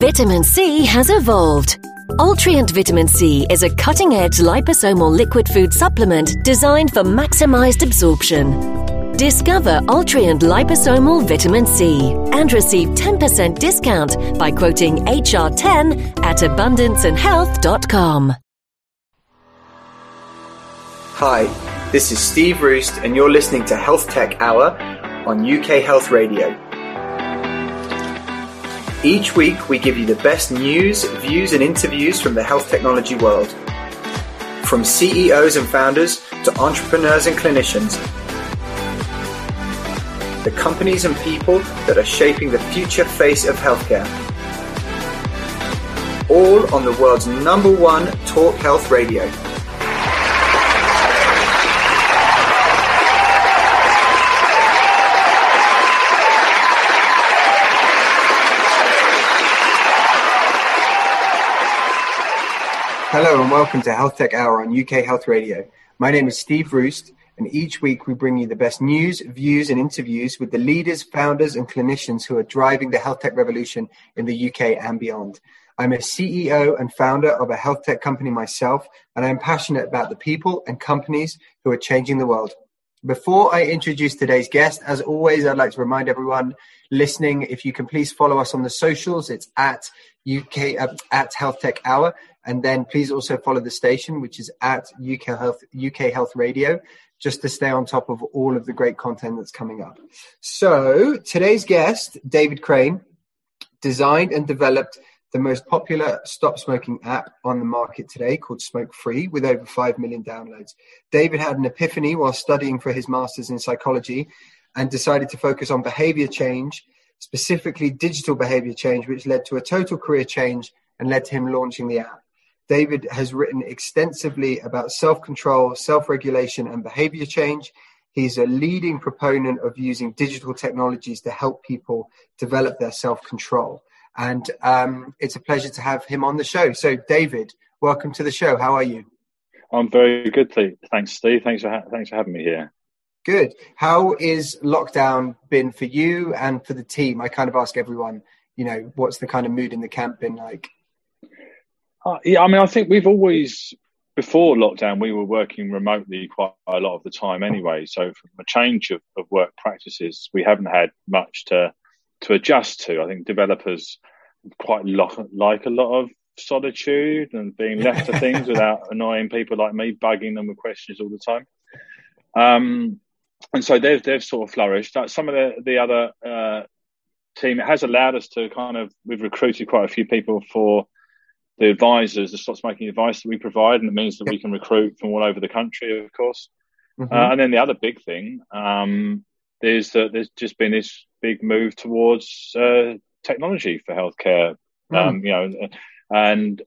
Vitamin C has evolved. Ultrient Vitamin C is a cutting edge liposomal liquid food supplement designed for maximized absorption. Discover Ultrient Liposomal Vitamin C and receive 10% discount by quoting HR10 at abundanceandhealth.com. Hi, this is Steve Roest, and you're listening to Health Tech Hour on UK Health Radio. Each week, we give you the best news, views, and interviews from the health technology world. From CEOs and founders to entrepreneurs and clinicians, the companies and people that are shaping the future face of healthcare. All on the world's number one talk health radio. Hello and welcome to Health Tech Hour on UK Health Radio. My name is Steve Roest, and each week we bring you the best news, views, and interviews with the leaders, founders, and clinicians who are driving the health tech revolution in the UK and beyond. I'm a CEO and founder of a health tech company myself, and I'm passionate about the people and companies who are changing the world. Before I introduce today's guest, as always, I'd like to remind everyone listening, if you can please follow us on the socials, it's at UK uh, at Health Tech Hour. And then please also follow the station, which is at UK Health, UK Health Radio, just to stay on top of all of the great content that's coming up. So today's guest, David Crane, designed and developed the most popular stop smoking app on the market today called Smoke Free with over 5 million downloads. David had an epiphany while studying for his master's in psychology and decided to focus on behavior change, specifically digital behavior change, which led to a total career change and led to him launching the app. David has written extensively about self control, self regulation, and behavior change. He's a leading proponent of using digital technologies to help people develop their self control. And um, it's a pleasure to have him on the show. So, David, welcome to the show. How are you? I'm very good. Thanks, Steve. Thanks for ha- thanks for having me here. Good. How is lockdown been for you and for the team? I kind of ask everyone, you know, what's the kind of mood in the camp been like? Uh, yeah, I mean, I think we've always before lockdown we were working remotely quite a lot of the time anyway. So from a change of, of work practices, we haven't had much to to adjust to. I think developers quite lo- like a lot of solitude and being left to things without annoying people like me, bugging them with questions all the time. Um, and so they've they've sort of flourished. Some of the the other uh, team it has allowed us to kind of we've recruited quite a few people for the advisors, the stop smoking advice that we provide, and it means that we can recruit from all over the country, of course. Mm-hmm. Uh, and then the other big thing um, is that there's just been this big move towards uh, technology for healthcare. Mm. Um, you know, and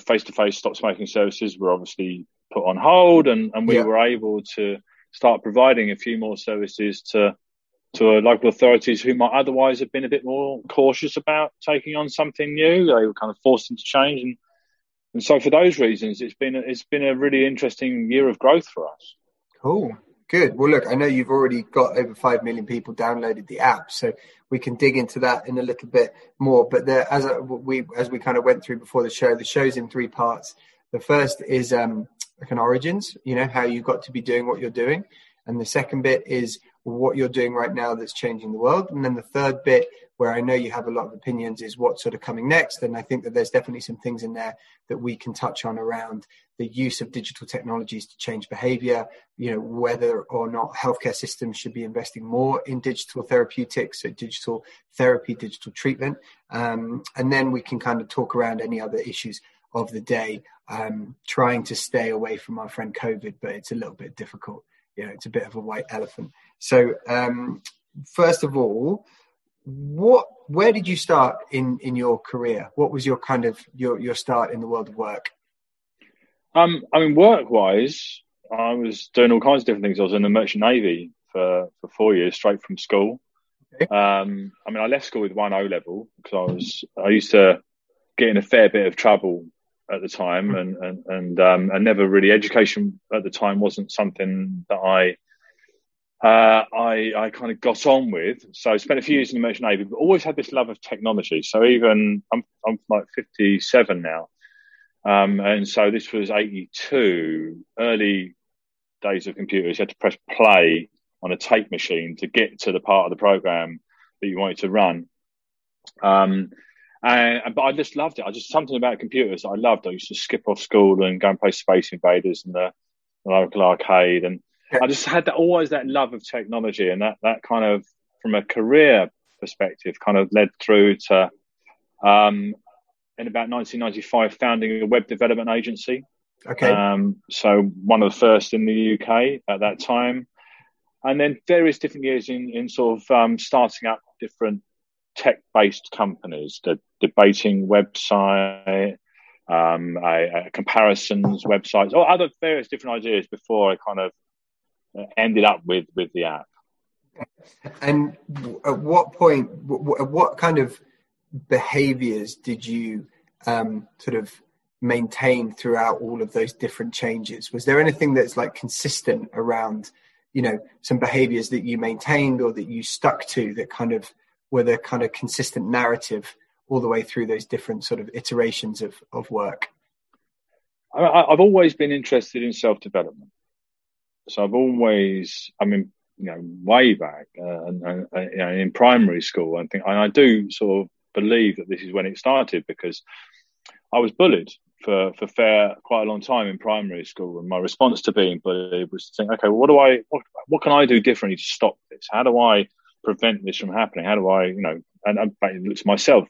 face to face stop smoking services were obviously put on hold, and, and we yeah. were able to start providing a few more services to to local authorities who might otherwise have been a bit more cautious about taking on something new. They were kind of forced into change, and and so for those reasons, it's been a, it's been a really interesting year of growth for us. Cool, good. Well, look, I know you've already got over five million people downloaded the app, so we can dig into that in a little bit more. But the, as a, we as we kind of went through before the show, the show's in three parts. The first is um, like an origins, you know, how you got to be doing what you're doing. And the second bit is what you're doing right now that's changing the world. And then the third bit, where I know you have a lot of opinions, is what's sort of coming next. And I think that there's definitely some things in there that we can touch on around the use of digital technologies to change behavior, you know, whether or not healthcare systems should be investing more in digital therapeutics, so digital therapy, digital treatment. Um, and then we can kind of talk around any other issues of the day, um, trying to stay away from our friend COVID, but it's a little bit difficult you know, it's a bit of a white elephant. So, um, first of all, what, where did you start in in your career? What was your kind of your your start in the world of work? Um, I mean, work wise, I was doing all kinds of different things. I was in the merchant navy for for four years, straight from school. Okay. Um, I mean, I left school with one O level because I was I used to get in a fair bit of trouble at the time, and and and, um, and never really education at the time wasn't something that I uh, I, I kind of got on with. So I spent a few years in the merchant navy, but always had this love of technology. So even I'm I'm like 57 now, um, and so this was 82, early days of computers. You had to press play on a tape machine to get to the part of the program that you wanted to run. Um, and but I just loved it. I just something about computers I loved. I used to skip off school and go and play Space Invaders in the, the local arcade, and I just had that always that love of technology, and that that kind of from a career perspective, kind of led through to um, in about 1995 founding a web development agency. Okay. Um, so one of the first in the UK at that time, and then various different years in in sort of um, starting up different tech-based companies, the debating website, um, a, a comparisons websites, or other various different ideas before I kind of ended up with with the app. And at what point, what kind of behaviors did you um, sort of maintain throughout all of those different changes? Was there anything that's like consistent around, you know, some behaviors that you maintained or that you stuck to that kind of were the kind of consistent narrative all the way through those different sort of iterations of, of work? I've always been interested in self development. So I've always, I mean, you know, way back uh, and, and uh, know, in primary school, I think, and I do sort of believe that this is when it started because I was bullied for for fair quite a long time in primary school, and my response to being bullied was to think, okay, what do I, what, what can I do differently to stop this? How do I prevent this from happening? How do I, you know, and I to myself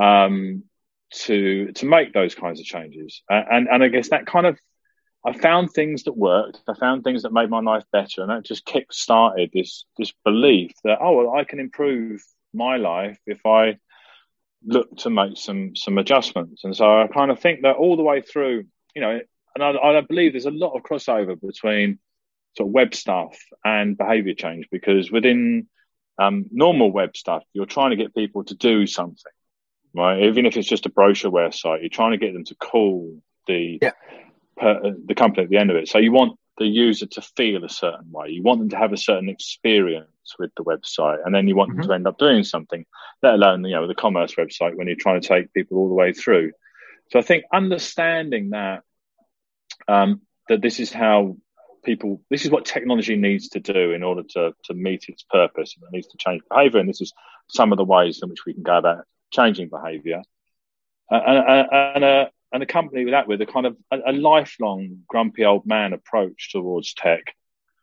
um, to to make those kinds of changes, and and I guess that kind of I found things that worked. I found things that made my life better, and that just kick started this this belief that oh, well, I can improve my life if I look to make some some adjustments. And so I kind of think that all the way through, you know, and I, I believe there's a lot of crossover between sort of web stuff and behavior change because within um, normal web stuff, you're trying to get people to do something, right? Even if it's just a brochure website, you're trying to get them to call the yeah per, the company at the end of it. So you want the user to feel a certain way. You want them to have a certain experience with the website, and then you want mm-hmm. them to end up doing something. Let alone you know the commerce website when you're trying to take people all the way through. So I think understanding that um, that this is how people, this is what technology needs to do in order to to meet its purpose, and it needs to change behaviour. And this is some of the ways in which we can go about changing behaviour. Uh, and, and, uh, and accompany that with a kind of a, a lifelong grumpy old man approach towards tech,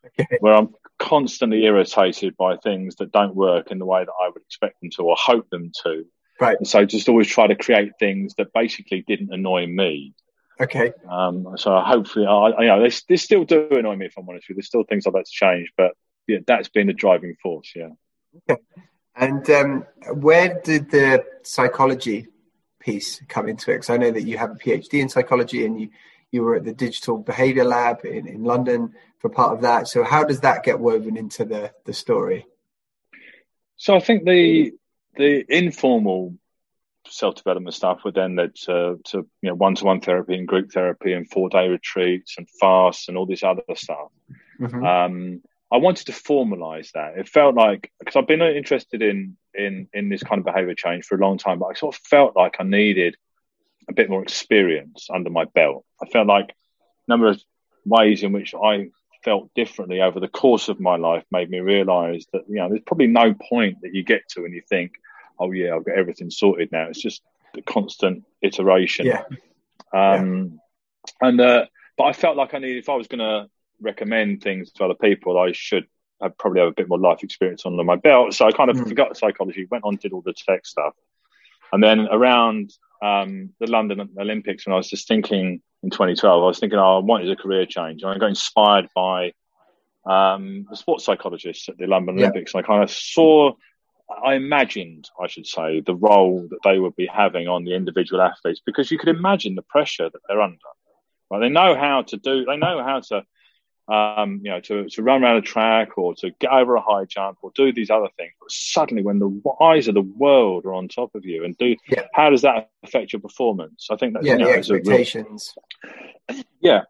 okay. where I'm constantly irritated by things that don't work in the way that I would expect them to or hope them to. Right. And so just always try to create things that basically didn't annoy me. Okay. Um, so hopefully, I, you know, they, they still do annoy me if I'm honest with you. There's still things I'd like to change, but yeah, that's been a driving force. Yeah. Okay. And um, where did the psychology piece come into it? Because I know that you have a PhD in psychology and you, you were at the Digital Behavior Lab in, in London for part of that. So how does that get woven into the, the story? So I think the the informal self development stuff would then lead to, to you know one to one therapy and group therapy and four day retreats and fasts and all this other stuff. Mm-hmm. Um, I wanted to formalize that. It felt like because I've been interested in in in this kind of behavior change for a long time, but I sort of felt like I needed a bit more experience under my belt. I felt like a number of ways in which I felt differently over the course of my life made me realize that you know there's probably no point that you get to and you think, oh yeah, I've got everything sorted now. It's just the constant iteration. Yeah. Um, yeah. And uh, but I felt like I needed if I was going to recommend things to other people, I should have probably have a bit more life experience under my belt. So I kind of mm. forgot psychology, went on, did all the tech stuff. And then around um, the London Olympics, when I was just thinking in 2012, I was thinking, oh, I wanted a career change. And I got inspired by um, the sports psychologists at the London yeah. Olympics. And I kind of saw, I imagined, I should say, the role that they would be having on the individual athletes because you could imagine the pressure that they're under. Right? They know how to do, they know how to um, you know, to, to run around a track or to get over a high jump or do these other things. But suddenly, when the eyes of the world are on top of you, and do yeah. how does that affect your performance? I think that yeah, you know, the expectations. Real, yeah,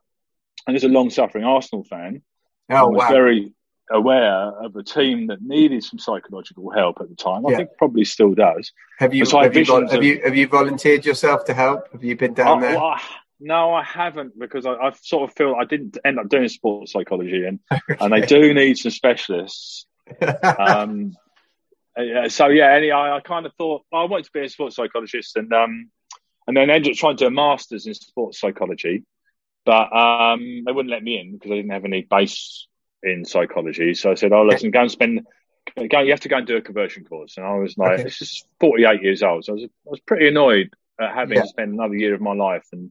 and as a long-suffering Arsenal fan, oh wow, very aware of a team that needed some psychological help at the time. I yeah. think probably still does. Have you, have you, have, you, have you volunteered yourself to help? Have you been down there? Well, no, I haven't because I, I, sort of feel I didn't end up doing sports psychology, and okay. and they do need some specialists. um, so yeah, any I, I, kind of thought I wanted to be a sports psychologist, and um, and then ended up trying to do a masters in sports psychology, but um, they wouldn't let me in because I didn't have any base in psychology. So I said, "Oh, listen, go and spend." Go, you have to go and do a conversion course, and I was like, okay. "This is forty-eight years old." So I was, I was pretty annoyed at having yeah. to spend another year of my life and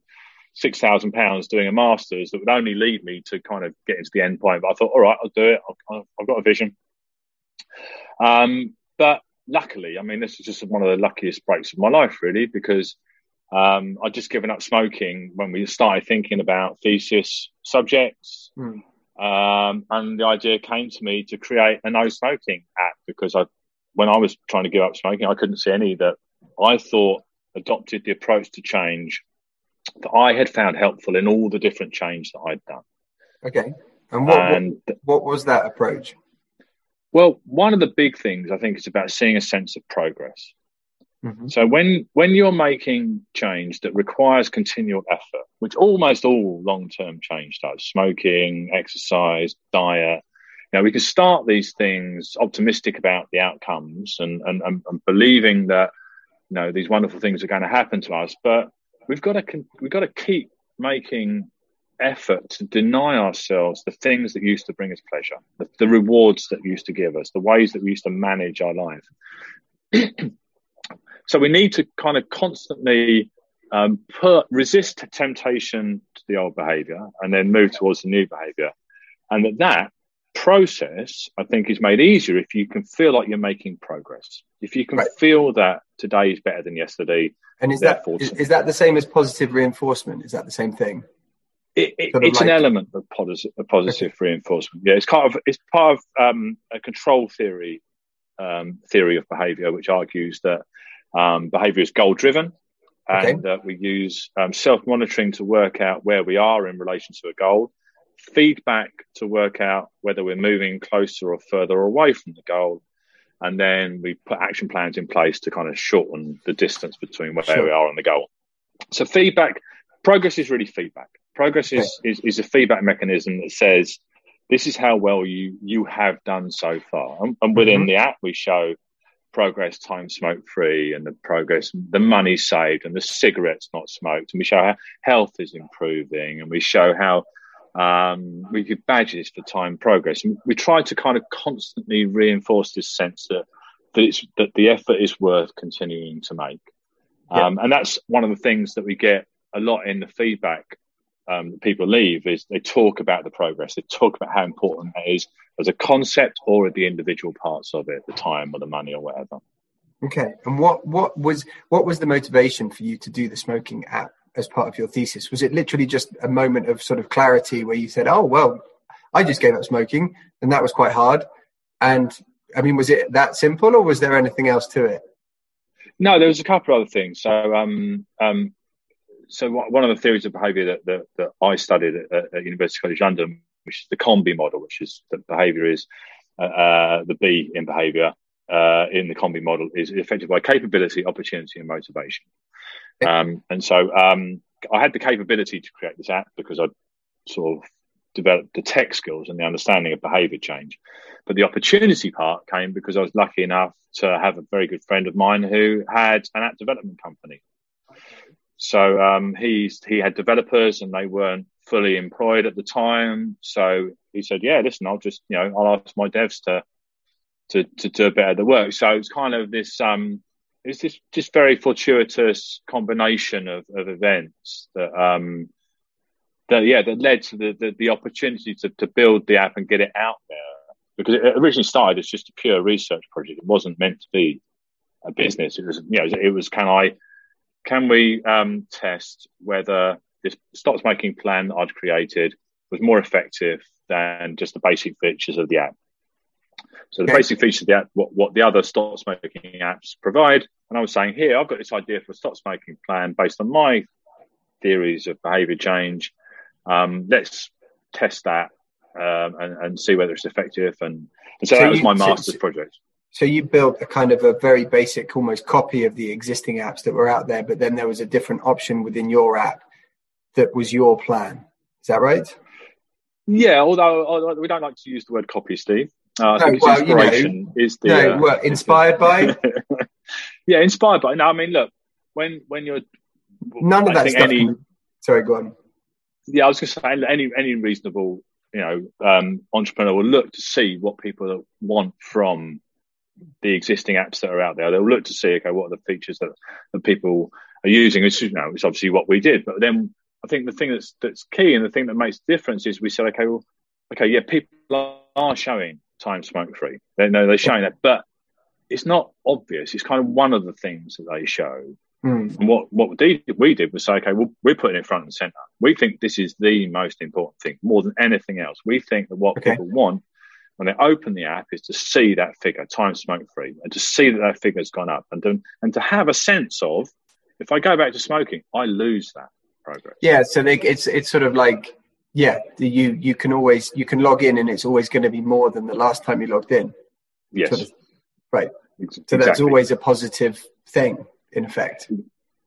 six thousand pounds doing a masters that would only lead me to kind of get into the end point. But I thought, all right, I'll do it. i have got a vision. Um, but luckily, I mean, this is just one of the luckiest breaks of my life, really, because um, I'd just given up smoking when we started thinking about thesis subjects. Mm. Um, and the idea came to me to create a no smoking app because I, when I was trying to give up smoking, I couldn't see any that I thought adopted the approach to change that I had found helpful in all the different change that I'd done. Okay. And what, and, what, what was that approach? Well, one of the big things I think is about seeing a sense of progress. Mm-hmm. So when when you're making change that requires continual effort, which almost all long term change does, smoking, exercise, diet, you know, we can start these things optimistic about the outcomes and, and, and, and believing that you know these wonderful things are going to happen to us, but we've got to we've got to keep making effort to deny ourselves the things that used to bring us pleasure, the, the rewards that used to give us, the ways that we used to manage our life. So we need to kind of constantly um, put resist temptation to the old behavior and then move towards the new behavior. And that that process, I think, is made easier if you can feel like you're making progress. If you can right. feel that today is better than yesterday. And is that is, is, that the same as positive reinforcement? Is that the same thing? It, it, it's like... an element of positive, positive okay. reinforcement. Yeah, it's kind of it's part of um, a control theory um, theory of behavior, which argues that um, behavior is goal driven, and okay. uh, we use um, self monitoring to work out where we are in relation to a goal, feedback to work out whether we're moving closer or further away from the goal, and then we put action plans in place to kind of shorten the distance between where sure. we are and the goal. So feedback, progress is really feedback. Progress is, okay. is, is a feedback mechanism that says this is how well you you have done so far. And, and within mm-hmm. the app, we show progress time smoke free and the progress the money saved and the cigarettes not smoked. And we show how health is improving and we show how um, we give badges for time progress. And we try to kind of constantly reinforce this sense that that, it's, that the effort is worth continuing to make. Yeah. um, and that's one of the things that we get a lot in the feedback um, people leave is they talk about the progress. They talk about how important that is as a concept or at the individual parts of it, the time or the money or whatever. Okay. And what, what was what was the motivation for you to do the smoking app as part of your thesis? Was it literally just a moment of sort of clarity where you said, "Oh well, I just gave up smoking, and that was quite hard." And I mean, was it that simple, or was there anything else to it? No, there was a couple of other things. So, um, um, so one of the theories of behaviour that, that, that, I studied at, at, University College London, which is the COM-B model, which is that behaviour is uh, uh, the B in behaviour uh, in the COM-B model is affected by capability, opportunity, and motivation. Um, and so um, I had the capability to create this app because I sort of developed the tech skills and the understanding of behaviour change. But the opportunity part came because I was lucky enough to have a very good friend of mine who had an app development company. So um, he's he had developers and they weren't fully employed at the time. So he said, "Yeah, listen, I'll just you know I'll ask my devs to to to do a bit of the work." So it's kind of this um, it's this just very fortuitous combination of, of events that um, that yeah that led to the the, the opportunity to, to build the app and get it out there because it originally started as just a pure research project. It wasn't meant to be a business. It was you know it was can I can we um, test whether this stop smoking plan I'd created was more effective than just the basic features of the app? So the okay. basic features of the app, what, what the other stop smoking apps provide. And I was saying, here, I've got this idea for a stop smoking plan based on my theories of behavior change. Um, let's test that um, and, and see whether it's effective. And, and so, so, that was my master's so, project. So you built a kind of a very basic, almost copy of the existing apps that were out there, but then there was a different option within your app that was your plan. Is that right? Yeah, although we don't like to use the word copy, Steve. Uh, I no, think well, inspiration you know, is the no, uh, well, inspired by. yeah, inspired by. No, I mean, look, when when you're none of I that stuff. Any. Sorry, go on. Yeah, I was going to say any any reasonable you know um, entrepreneur will look to see what people want from the existing apps that are out there. They'll look to see okay, what are the features that, that people are using. It's you know it's obviously what we did, but then I think the thing that's that's key and the thing that makes the difference is we said okay, well, okay, yeah, people are showing time smoke free. They know they're showing that, but it's not obvious. It's kind of one of the things that they show. Mm. And what what we did was say, okay, well, we're putting it front and center. We think this is the most important thing, more than anything else. We think that what okay. people want when they open the app is to see that figure, time smoke free, and to see that that figure's gone up, and to, and to have a sense of, if I go back to smoking, I lose that progress. Yeah, so they, it's it's sort of like yeah, you you can always you can log in and it's always going to be more than the last time you logged in. Yes. Sort of, right. So that's always a positive thing in effect.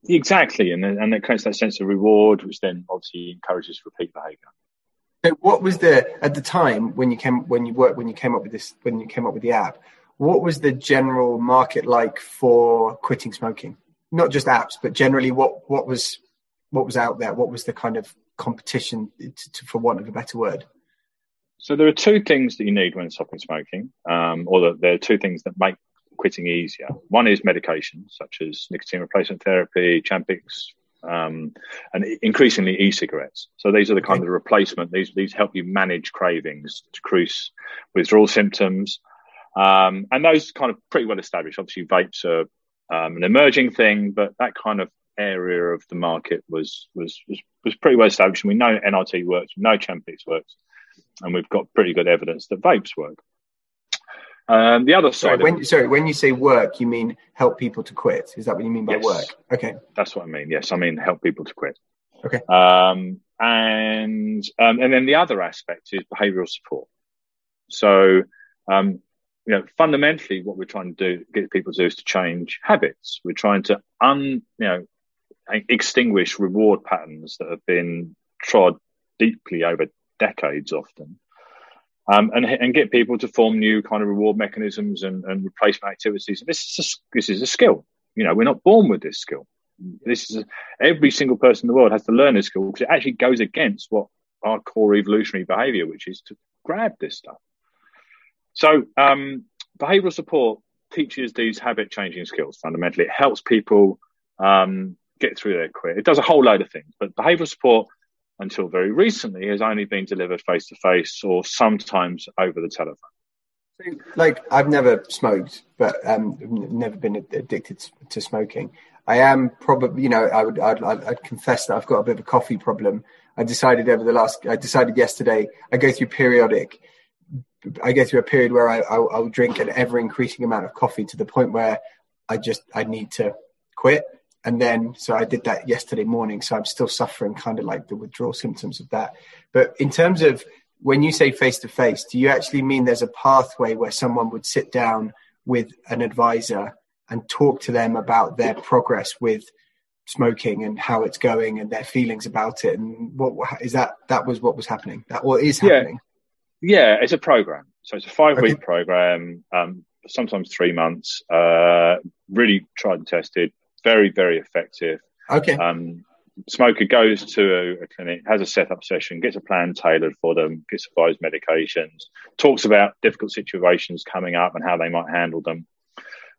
Exactly, and and it creates that sense of reward, which then obviously encourages repeat behaviour. So, what was the at the time when you came when you worked when you came up with this when you came up with the app? What was the general market like for quitting smoking? Not just apps, but generally, what what was what was out there? What was the kind of competition, to, to, for want of a better word? So there are two things that you need when stopping smoking, um, or the, there are two things that make quitting easier. One is medication, such as nicotine replacement therapy, Champix, um, and increasingly e-cigarettes. So these are the kind okay. of replacement. These these help you manage cravings, decrease withdrawal symptoms, um, and those kind of pretty well established. Obviously, vapes are um, an emerging thing, but that kind of area of the market was was was, was pretty well established. And we know NRT works, we know Champix works, and we've got pretty good evidence that vapes work. Um, the other side. Sorry when, sorry, when you say work, you mean help people to quit? Is that what you mean by yes, work? Okay, that's what I mean. Yes, I mean help people to quit. Okay. Um, and um, and then the other aspect is behavioural support. So, um, you know, fundamentally, what we're trying to do, get people to do, is to change habits. We're trying to un, you know, extinguish reward patterns that have been trod deeply over decades, often, um, and, and get people to form new kind of reward mechanisms and, and replacement activities. And this is a, this is a skill. You know, we're not born with this skill. This is a, every single person in the world has to learn this skill because it actually goes against what our core evolutionary behavior, which is to grab this stuff. So, um, behavioral support teaches these habit changing skills fundamentally. It helps people um, get through their quit. It does a whole load of things, but behavioral support until very recently has only been delivered face to face or sometimes over the telephone. So, like I've never smoked, but um, never been addicted to smoking. I am probably, you know, I would, I'd, I'd, confess that I've got a bit of a coffee problem. I decided over the last, I decided yesterday. I go through periodic. I go through a period where I, I'll, I'll drink an ever increasing amount of coffee to the point where I just, I need to quit and then so I did that yesterday morning. So I'm still suffering kind of like the withdrawal symptoms of that. But in terms of when you say face to face, do you actually mean there's a pathway where someone would sit down with an advisor and talk to them about their progress with smoking and how it's going and their feelings about it and what is that that was what was happening that or is happening yeah, yeah it's a program so it's a five week okay. program um, sometimes three months uh, really tried and tested very, very effective. Okay. Um, smoker goes to a, a, clinic, has a setup session, gets a plan tailored for them, gets advised medications, talks about difficult situations coming up and how they might handle them,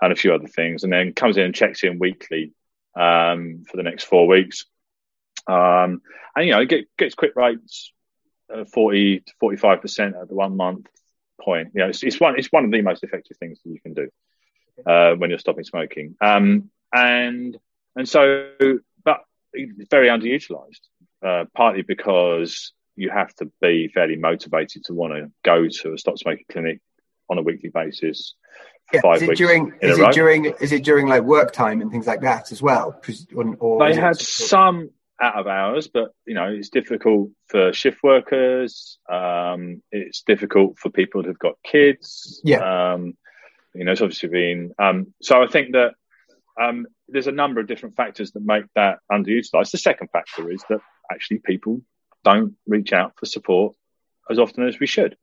and a few other things, and then comes in and checks in weekly um, for the next four weeks. Um, and you know, get, gets quit rates uh, forty to forty-five percent at the one month point. You know, it's, it's, one it's one of the most effective things that you can do uh, when you're stopping smoking. Um, and and so, but very underutilized. Uh, partly because you have to be fairly motivated to want to go to a stop smoking clinic on a weekly basis. Yeah, is it during is it during is it during like work time and things like that as well? Or they had some out of hours, but you know it's difficult for shift workers. Um, it's difficult for people who've got kids. Yeah. Um, you know, it's obviously been. Um, so I think that um, there's a number of different factors that make that underutilized. The second factor is that actually people don't reach out for support as often as we should.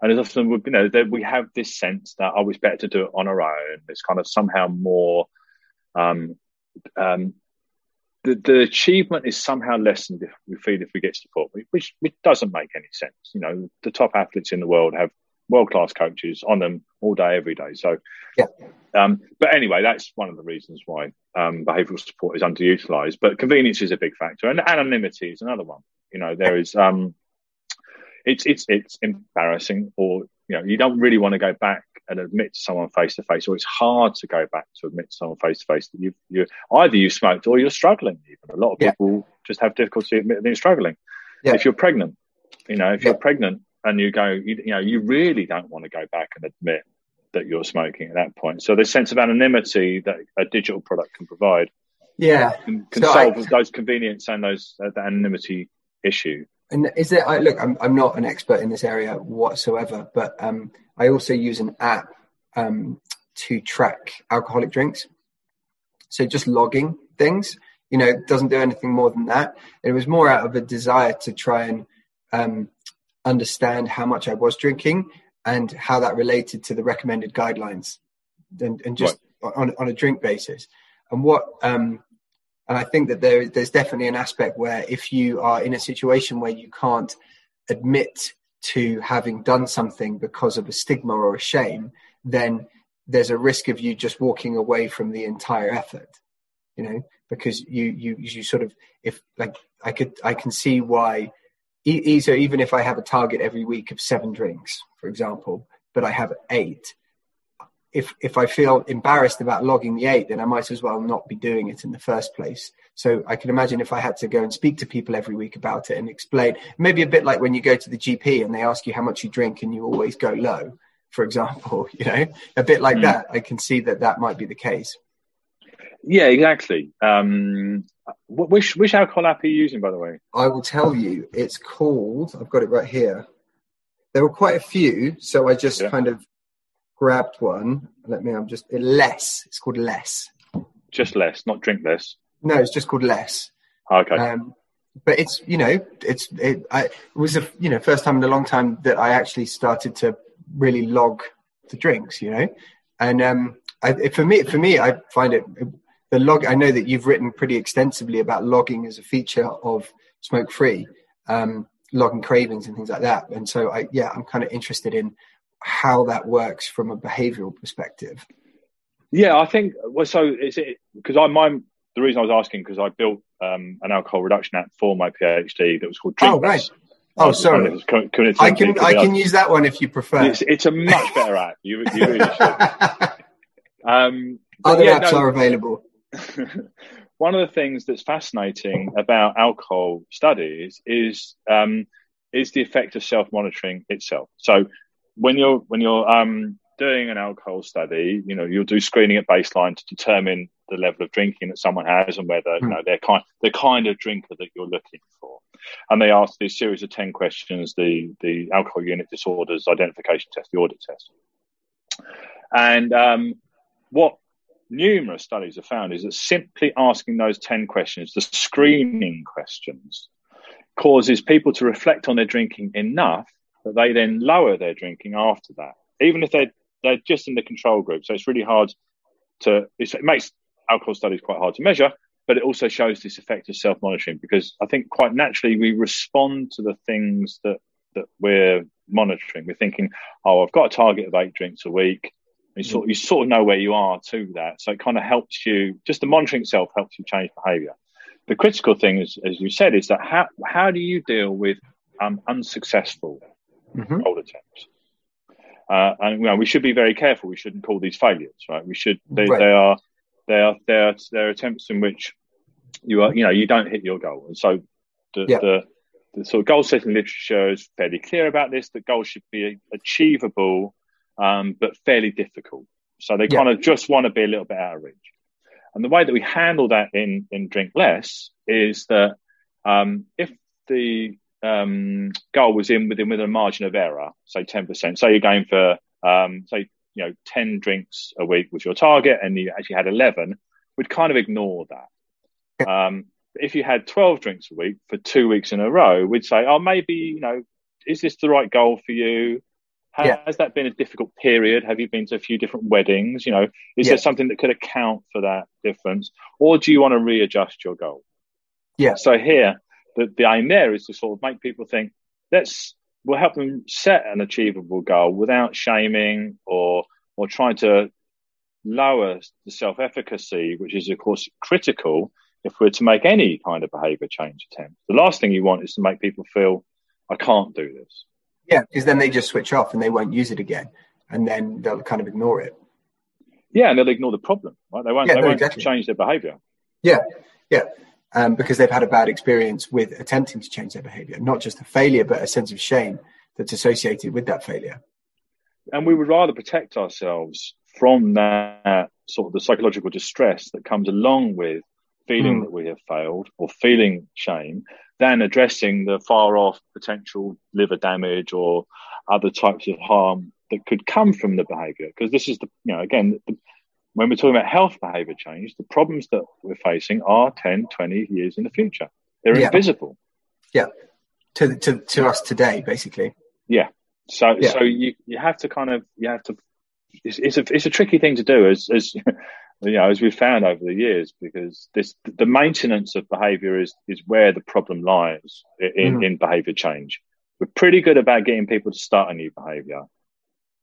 And as often, you know, we have this sense that oh, it's better to do it on our own. It's kind of somehow more um, um, the, the achievement is somehow lessened if we feel if we get support, which, which doesn't make any sense. You know, the top athletes in the world have world class coaches on them all day, every day. So, yeah. Um, but anyway, that's one of the reasons why um, behavioural support is underutilized. But convenience is a big factor, and anonymity is another one. You know, there is um, it's it's it's embarrassing, or you know, you don't really want to go back and admit to someone face to face, or it's hard to go back to admit to someone face to face that you you either you smoked or you're struggling. Even a lot of yeah. people just have difficulty admitting they're struggling. Yeah. If you're pregnant, you know, if yeah. you're pregnant and you go, you, you know, you really don't want to go back and admit that you're smoking at that point. So the sense of anonymity that a digital product can provide, yeah, can, can so solve I, those convenience and those uh, the anonymity issue. And is there? I, look, I'm I'm not an expert in this area whatsoever, but um, I also use an app um, to track alcoholic drinks. So just logging things, you know, doesn't do anything more than that. It was more out of a desire to try and um, understand how much I was drinking and how that related to the recommended guidelines, and, and just right. on on a drink basis. And what um, and I think that there, there's definitely an aspect where if you are in a situation where you can't admit to having done something because of a stigma or a shame, then there's a risk of you just walking away from the entire effort. You know, because you you you sort of if like I could I can see why. So even if I have a target every week of seven drinks, for example, but I have eight, if if I feel embarrassed about logging the eight, then I might as well not be doing it in the first place. So I can imagine if I had to go and speak to people every week about it and explain, maybe a bit like when you go to the GP and they ask you how much you drink and you always go low, for example, you know, a bit like mm. that. I can see that that might be the case. Yeah, exactly. Um, which which alcohol app are you using, by the way? I will tell you. It's called. I've got it right here. There were quite a few, so I just yeah. kind of grabbed one. Let me. I'm just less. It's called less. Just less, not drink less. No, it's just called less. Okay. Um, but it's you know it's it, I, it was a you know first time in a long time that I actually started to really log the drinks. You know, and um, I, for me for me I find it the log. I know that you've written pretty extensively about logging as a feature of smoke free. Um, logging cravings and things like that and so i yeah i'm kind of interested in how that works from a behavioral perspective. Yeah, I think well. So is it because I my the reason I was asking because I built um, an alcohol reduction app for my PhD that was called Drink Oh right. Oh, sorry. I can I can use that one if you prefer. It's, it's a much better app. You, you really should. Um, Other yeah, apps no, are available. one of the things that's fascinating about alcohol studies is um, is the effect of self monitoring itself. So when you're when you're um, doing an alcohol study, you know you'll do screening at baseline to determine the level of drinking that someone has and whether you hmm. know they're kind the kind of drinker that you're looking for. And they ask this series of ten questions: the the alcohol use disorders identification test, the audit test. And um, what numerous studies have found is that simply asking those ten questions, the screening questions, causes people to reflect on their drinking enough that they then lower their drinking after that, even if they're they're just in the control group. So it's really hard to it makes alcohol studies quite hard to measure, but it also shows this effect of self monitoring because I think quite naturally we respond to the things that that we're monitoring. We're thinking, oh, I've got a target of eight drinks a week. You sort, you sort of know where you are to that. So it kind of helps you, just the monitoring itself helps you change behavior. The critical thing, is, as you said, is that how, how do you deal with um, unsuccessful mm-hmm. old attempts. Uh, and you know, we should be very careful. We shouldn't call these failures, right? We should. They, right. they are they are they are they are attempts in which you are you know you don't hit your goal, and so the yeah. the, the sort of goal setting literature is fairly clear about this. That goals should be achievable, um, but fairly difficult. So they yeah. kind of just want to be a little bit out of reach. And the way that we handle that in, in Drink Less is that um, if the um, goal was in within within a margin of error, say 10%, say you're going for, um, say, you know, 10 drinks a week was your target and you actually had 11, we'd kind of ignore that. Um, if you had 12 drinks a week for two weeks in a row, we'd say, oh, maybe, you know, is this the right goal for you? Has yeah. that been a difficult period? Have you been to a few different weddings? You know, is yeah. there something that could account for that difference? Or do you want to readjust your goal? Yeah. So here, the, the aim there is to sort of make people think, let's, we'll help them set an achievable goal without shaming or, or trying to lower the self efficacy, which is, of course, critical if we're to make any kind of behavior change attempt. The last thing you want is to make people feel, I can't do this. Yeah, because then they just switch off and they won't use it again, and then they'll kind of ignore it. Yeah, and they'll ignore the problem. Right? They won't. Yeah, they no, won't exactly. change their behaviour. Yeah, yeah, um, because they've had a bad experience with attempting to change their behaviour, not just a failure, but a sense of shame that's associated with that failure. And we would rather protect ourselves from that sort of the psychological distress that comes along with feeling mm. that we have failed or feeling shame than addressing the far off potential liver damage or other types of harm that could come from the behavior. Because this is the, you know, again, the, when we're talking about health behavior change, the problems that we're facing are 10, 20 years in the future. They're yeah. invisible. Yeah. To, to, to us today, basically. Yeah. So, yeah. so you, you have to kind of, you have to, it's, it's a, it's a tricky thing to do as, as you know, as we've found over the years, because this the maintenance of behaviour is is where the problem lies in, mm. in behaviour change. We're pretty good about getting people to start a new behaviour,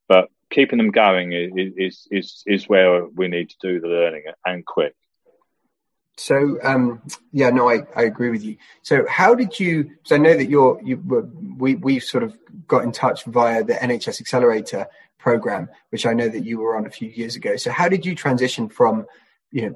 but keeping them going is is is, is where we need to do the learning and quick. So um, yeah, no, I, I agree with you. So how did you? So I know that you're you were, we we sort of got in touch via the NHS Accelerator program, which I know that you were on a few years ago. So how did you transition from, you know,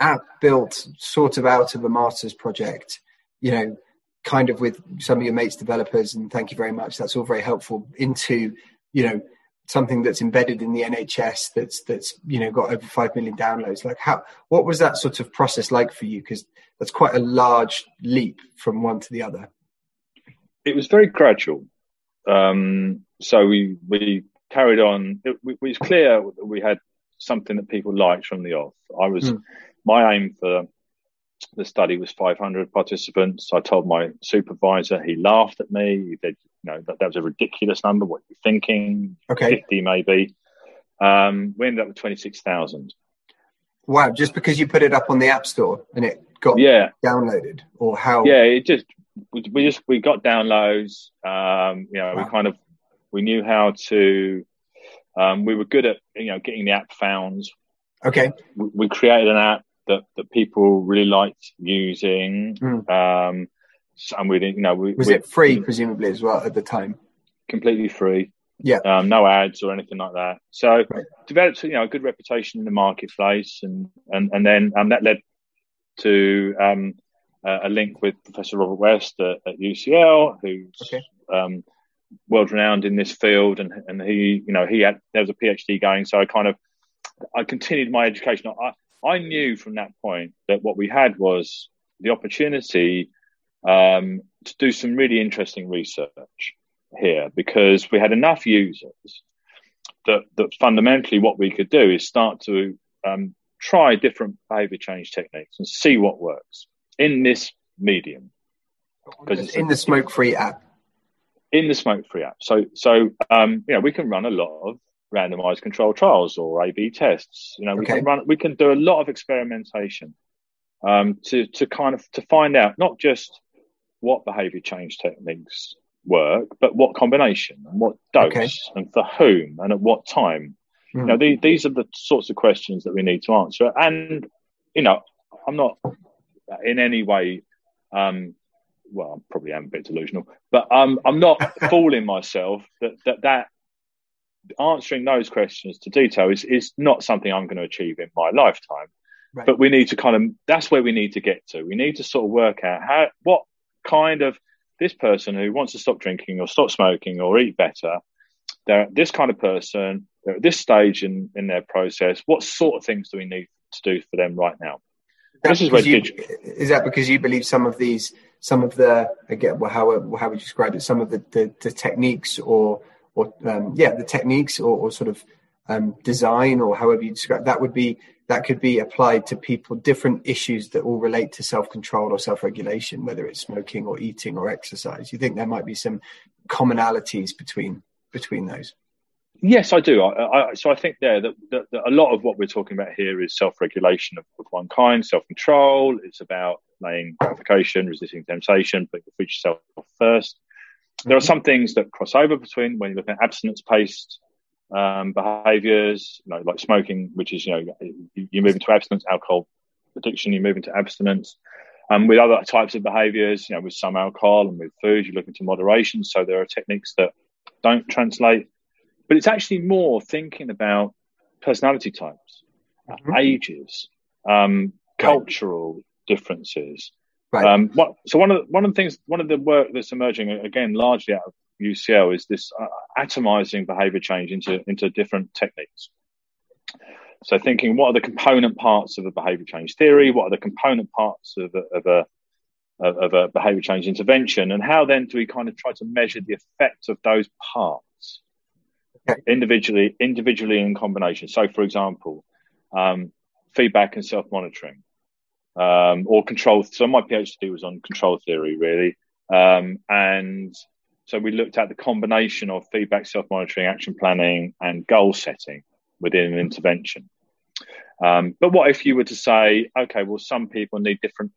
app built sort of out of a master's project, you know, kind of with some of your mates developers, and thank you very much. That's all very helpful. Into, you know, something that's embedded in the NHS that's that's you know got over five million downloads. Like how what was that sort of process like for you? Because that's quite a large leap from one to the other. It was very gradual. Um, so we we carried on. It, it, was clear that we had something that people liked from the off. I was mm. my aim for the study was 500 participants. I told my supervisor. He laughed at me. He said, "You know that, that was a ridiculous number. What are you thinking? Okay, 50 maybe." Um, we ended up with 26,000. Wow! Just because you put it up on the App Store and it got yeah downloaded, or how? Yeah, it just we, just we got downloads. Um, you know, wow. we kind of we knew how to. Um, we were good at you know getting the app found. Okay. We, we created an app that, that people really liked using. Mm. Um, and we didn't, you know, we, was we, it free presumably as well at the time? Completely free. Yeah. Um, no ads or anything like that. So right. developed, you know, a good reputation in the marketplace, and and and then um, that led to um, a link with Professor Robert West at, at UCL, who's okay. um, world renowned in this field, and and he, you know, he had there was a PhD going, so I kind of I continued my education. I I knew from that point that what we had was the opportunity um, to do some really interesting research here because we had enough users that that fundamentally what we could do is start to um, try different behavior change techniques and see what works in this medium. Because in the smoke free app. In the smoke free app. So so um, you know, we can run a lot of randomized control trials or A/B tests. You know, we can run we can do a lot of experimentation um, to to kind of to find out not just what behavior change techniques work, but what combination and what dose okay. and for whom and at what time. Mm. You know, the, these are the sorts of questions that we need to answer. And you know, I'm not in any way, um, well, I probably am a bit delusional, but um, I'm not fooling myself that, that that answering those questions to detail is, is not something I'm going to achieve in my lifetime. Right. But we need to kind of, that's where we need to get to. We need to sort of work out how, what kind of this person who wants to stop drinking or stop smoking or eat better, they're this kind of person, they're at this stage in, in their process. What sort of things do we need to do for them right now. This is where you, digital... is that because you believe some of these, some of the again, well, how how would you describe it? Some of the the, the techniques or or um, yeah, the techniques or, or sort of um, design or however you describe that would be that could be applied to people different issues that all relate to self-control or self-regulation whether it's smoking or eating or exercise. You think there might be some commonalities between between those? Yes i do. I, I, so i think there that, that, that, a lot of what we're talking about here is self-regulation of, of one kind self-control. It's about laying gratification resisting temptation putting yourself first there are some things that cross over between when you look at abstinence based um, behaviors, you know, like smoking, which is, you know, you, you move into abstinence, alcohol addiction, you move into abstinence. Um, with other types of behaviors, you know, with some alcohol and with food, you look into moderation. So there are techniques that don't translate, but it's actually more thinking about personality types, mm-hmm. ages, um, cultural differences. Right. Um, what, so one of the, one of the things, one of the work that's emerging again, largely out of UCL is this uh, atomizing behavior change into, into different techniques. So thinking what are the component parts of a behavior change theory? What are the component parts of a, of a, of a behavior change intervention? And how then do we kind of try to measure the effect of those parts okay. individually, individually in combination? So for example, um, feedback and self-monitoring. Um, or control. So my PhD was on control theory, really, um, and so we looked at the combination of feedback, self monitoring, action planning, and goal setting within an intervention. Um, but what if you were to say, okay, well, some people need different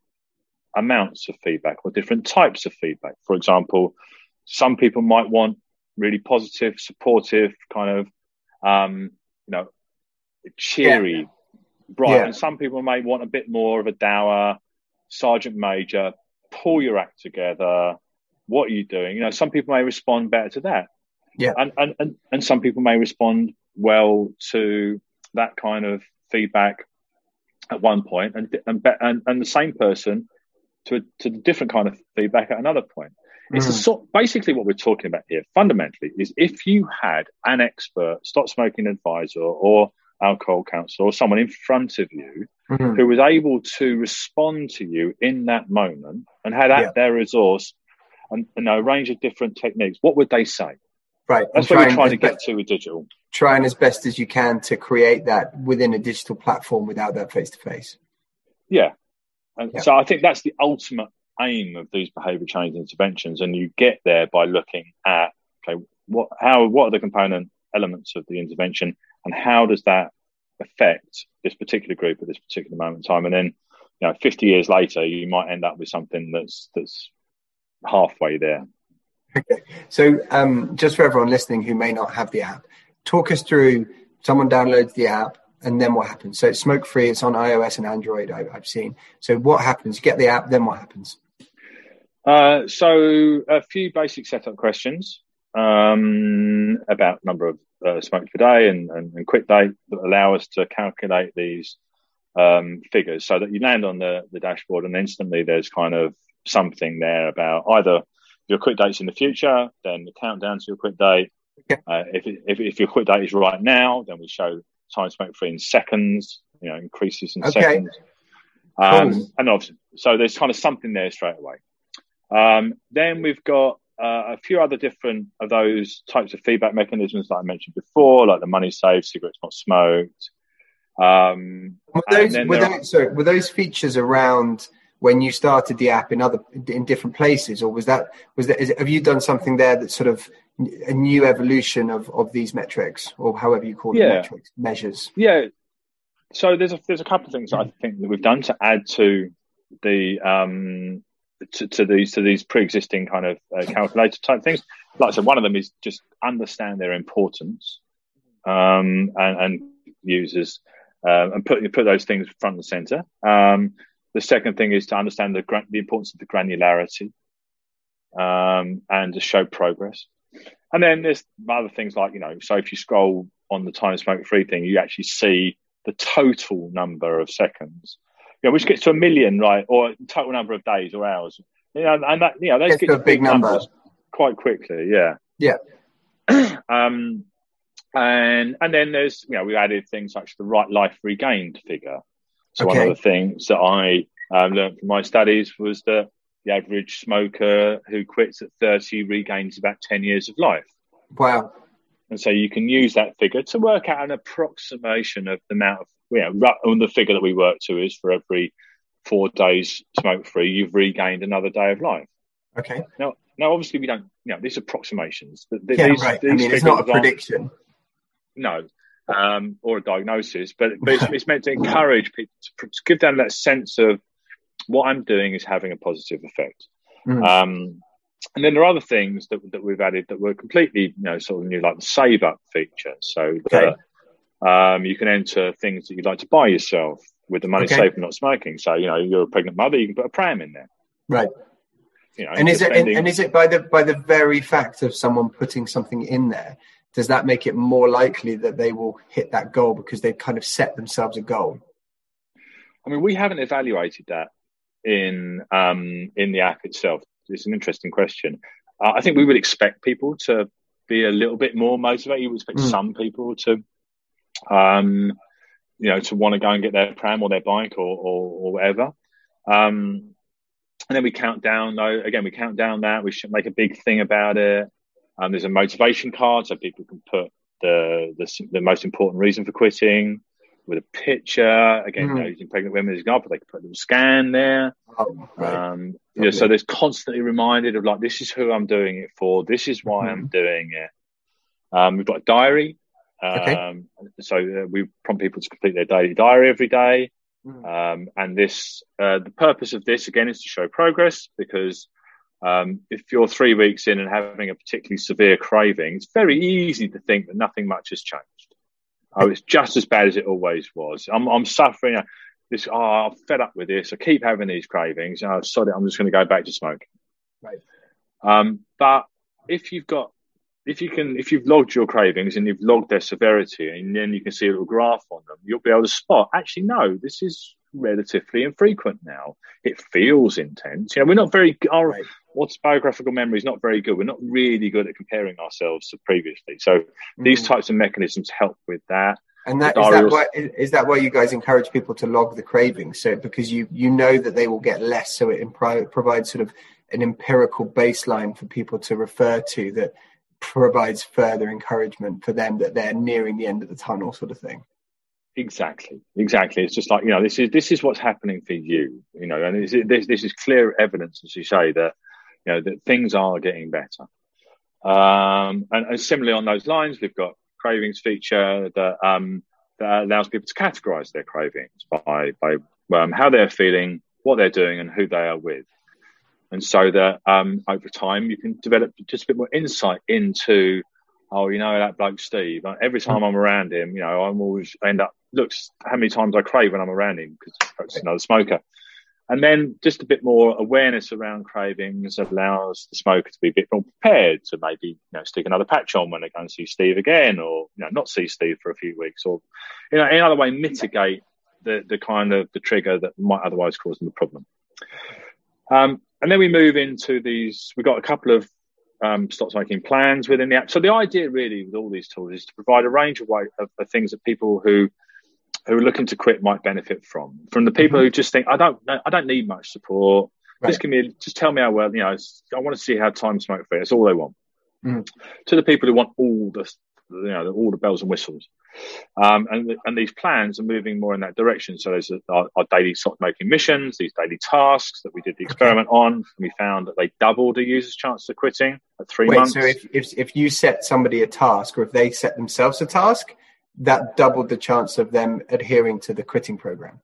amounts of feedback or different types of feedback? For example, some people might want really positive, supportive, kind of, um, you know, cheery, yeah. bright, yeah. and some people may want a bit more of a dour, sergeant major, pull your act together, what are you doing? You know, some people may respond better to that. Yeah. And, and, and, and some people may respond well to that kind of feedback at one point and, and, and, and the same person to a, to the different kind of feedback at another point. It's mm. sort, basically what we're talking about here fundamentally is if you had an expert stop smoking advisor or alcohol counselor or someone in front of you mm-hmm. who was able to respond to you in that moment and had at yeah. their resource and, and a range of different techniques, what would they say? Right. That's what we're trying to get to with digital. Trying as best as you can to create that within a digital platform without that face to face. Yeah. And yeah. so I think that's the ultimate aim of these behavior change interventions. And you get there by looking at, okay, what, how, what are the component elements of the intervention and how does that affect this particular group at this particular moment in time? And then, you know, 50 years later, you might end up with something that's, that's halfway there. Okay. So, um, just for everyone listening who may not have the app, talk us through someone downloads the app and then what happens? So, it's smoke free, it's on iOS and Android, I, have seen. So, what happens? You get the app, then what happens? Uh, so, a few basic setup questions um, about number of uh, smokes per day and, and, and quit date that allow us to calculate these um, figures so that you land on the, the dashboard and instantly there's kind of something there about either your quit date's in the future, then the countdown to your quit date. Okay. Uh, if, if, if your quit date is right now, then we show time smoke free in seconds, you know, increases in okay. seconds. Um, cool. And obviously, so there's kind of something there straight away. Um, then we've got uh, a few other different of those types of feedback mechanisms that I mentioned before, like the money saved, cigarettes not smoked. Um, were those, were, those, are, sorry, were those features around when you started the app in other in different places, or was that was that? Is, have you done something there that's sort of a new evolution of of these metrics, or however you call yeah. them, metrics measures? Yeah. So there's a there's a couple of things I think that we've done to add to the um to, to these to these pre-existing kind of uh, calculator type things. Like I said, one of them is just understand their importance um, and, and users uh, and put put those things front and center. Um, the second thing is to understand the, the importance of the granularity um, and to show progress. And then there's other things like, you know, so if you scroll on the time smoke free thing, you actually see the total number of seconds, know, which gets to a million, right? Or total number of days or hours. You know, and that, you know, those get to big, numbers quite quickly. Yeah. Yeah. um, and, and then there's, you know, we added things such as the right life regained figure So okay. one of the things that I um, learned from my studies was that the average smoker who quits at 30 regains about 10 years of life. Wow. And so you can use that figure to work out an approximation of the amount of, know, and the figure that we work to is for every four days smoke free, you've regained another day of life. Okay. Now, now obviously we don't, you know, these approximations. But yeah, these, right. These I mean, it's not a prediction. No, um, or a diagnosis, but, but it's, it's, meant to encourage people to, to, give them that sense of what I'm doing is having a positive effect. Mm. Um, and then there are other things that, that we've added that were completely, you know, sort of new, like the save up feature. So okay. Um, you can enter things that you'd like to buy yourself with the money okay. saved from not smoking. So you know, you're a pregnant mother, you can put a pram in there. Right. You know, and is it and, and is it by the by the very fact of someone putting something in there? Does that make it more likely that they will hit that goal because they've kind of set themselves a goal? I mean, we haven't evaluated that in um, in the app itself. It's an interesting question. Uh, I think we would expect people to be a little bit more motivated. You would expect mm. some people to, um, you know, to want to go and get their pram or their bike or or, or whatever. Um, and then we count down. Though again, we count down that we should make a big thing about it. Um, there's a motivation card so people can put the, the the most important reason for quitting with a picture. Again, mm. you know, using pregnant women as an example, they can put a little scan there. Oh, right. um, yeah, so there's constantly reminded of like, this is who I'm doing it for. This is why mm-hmm. I'm doing it. Um, we've got a diary. Okay. Um, so uh, we prompt people to complete their daily diary every day. Mm. Um, and this, uh, the purpose of this again is to show progress because um, if you're three weeks in and having a particularly severe craving, it's very easy to think that nothing much has changed. Oh, it's just as bad as it always was. I'm, I'm suffering this. Oh, I'm fed up with this. I keep having these cravings. Oh, sorry, I'm just going to go back to smoking. Right. Um, but if you've got, if you can, if you've logged your cravings and you've logged their severity, and then you can see a little graph on them, you'll be able to spot. Actually, no, this is relatively infrequent now. It feels intense. You know, we're not very. Our right. autobiographical memory is not very good. We're not really good at comparing ourselves to previously. So mm. these types of mechanisms help with that. And that is that why is that why you guys encourage people to log the cravings? So because you you know that they will get less, so it imp- provides sort of an empirical baseline for people to refer to that provides further encouragement for them that they're nearing the end of the tunnel, sort of thing. Exactly, exactly. It's just like you know, this is this is what's happening for you, you know, and this this is clear evidence, as you say, that you know that things are getting better. Um, and, and similarly on those lines, we've got cravings feature that um, that allows people to categorize their cravings by by um, how they're feeling, what they're doing, and who they are with. And so that um, over time you can develop just a bit more insight into, oh, you know, that bloke Steve. Every time I'm around him, you know, I'm always end up looks how many times I crave when I'm around him because he's another smoker. And then just a bit more awareness around cravings allows the smoker to be a bit more prepared to maybe you know stick another patch on when they go and see Steve again, or you know not see Steve for a few weeks, or you know in other way mitigate the the kind of the trigger that might otherwise cause them a problem. Um, and then we move into these. We've got a couple of um, stop smoking plans within the app. So the idea really with all these tools is to provide a range of, way, of, of things that people who who are looking to quit might benefit from. From the people mm-hmm. who just think, I don't, I don't need much support. Right. Just give me, just tell me how well, you know, I want to see how time smoke free. That's all they want. Mm-hmm. To the people who want all the, you know, all the bells and whistles. Um, and, and these plans are moving more in that direction. So there's our, our daily stop making missions, these daily tasks that we did the experiment okay. on. We found that they doubled a user's chance of quitting at three Wait, months. So if, if, if you set somebody a task or if they set themselves a task, that doubled the chance of them adhering to the quitting program.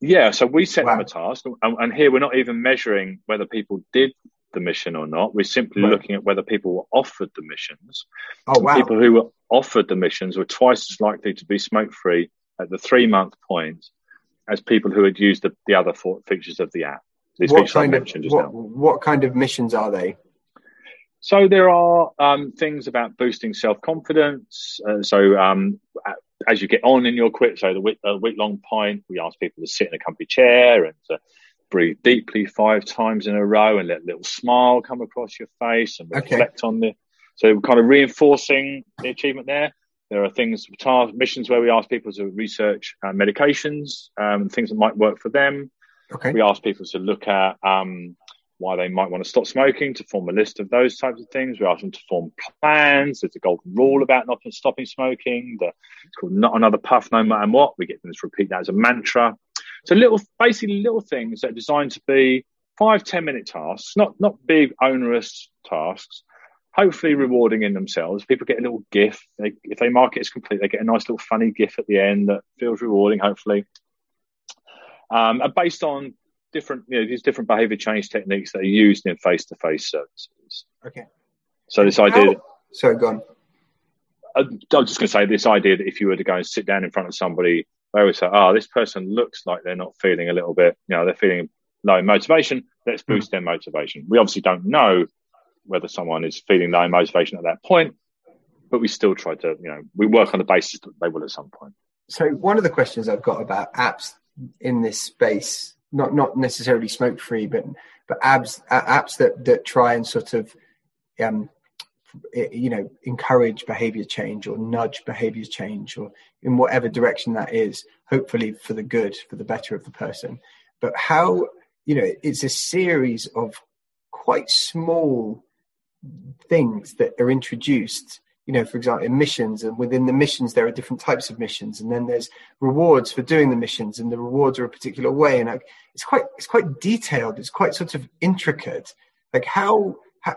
Yeah, so we set wow. them a task, and, and, here we're not even measuring whether people did the mission or not. We're simply right. looking at whether people were offered the missions. Oh, wow. People who were offered the missions were twice as likely to be smoke free at the three month point as people who had used the, the other four features of the app. These what kind of what, what kind of missions are they? So there are um, things about boosting self confidence. Uh, so um, as you get on in your quit, so the week, uh, week long point, we ask people to sit in a comfy chair and to breathe deeply five times in a row and let a little smile come across your face and reflect okay. on the. So we're kind of reinforcing the achievement there. there are things, task, missions where we ask people to research uh, medications, um, things that might work for them. Okay. We ask people to look at um, why they might want to stop smoking, to form a list of those types of things. We ask them to form plans. There's a golden rule about not stopping smoking. The, it's called not another puff, no matter what. We get them to repeat that as a mantra. So little, basically little things that are designed to be five, 10 minute tasks, not, not big onerous tasks, hopefully rewarding in themselves. People get a little GIF. They, if they mark it as complete, they get a nice little funny GIF at the end that feels rewarding, hopefully. Um, and based on different, you know, these different behavior change techniques that are used in face to face services. Okay. So this idea. How, sorry, go on. I, I'm just going to say this idea that if you were to go and sit down in front of somebody, they would say, "Oh, this person looks like they're not feeling a little bit, you know, they're feeling low motivation. Let's hmm. boost their motivation." We obviously don't know whether someone is feeling low motivation at that point, but we still try to, you know, we work on the basis that they will at some point. So one of the questions I've got about apps in this space, not not necessarily smoke free, but but apps apps that that try and sort of um, Eh, you know encourage behavior change or nudge behavior change or in whatever direction that is hopefully for the good for the better of the person. But how you know it's a series of quite small things that are introduced you know for example in missions and within the missions there are different types of missions and then there's rewards for doing the missions and the rewards are a particular way and like, it's quite it's quite detailed it's quite sort of intricate. Like how how,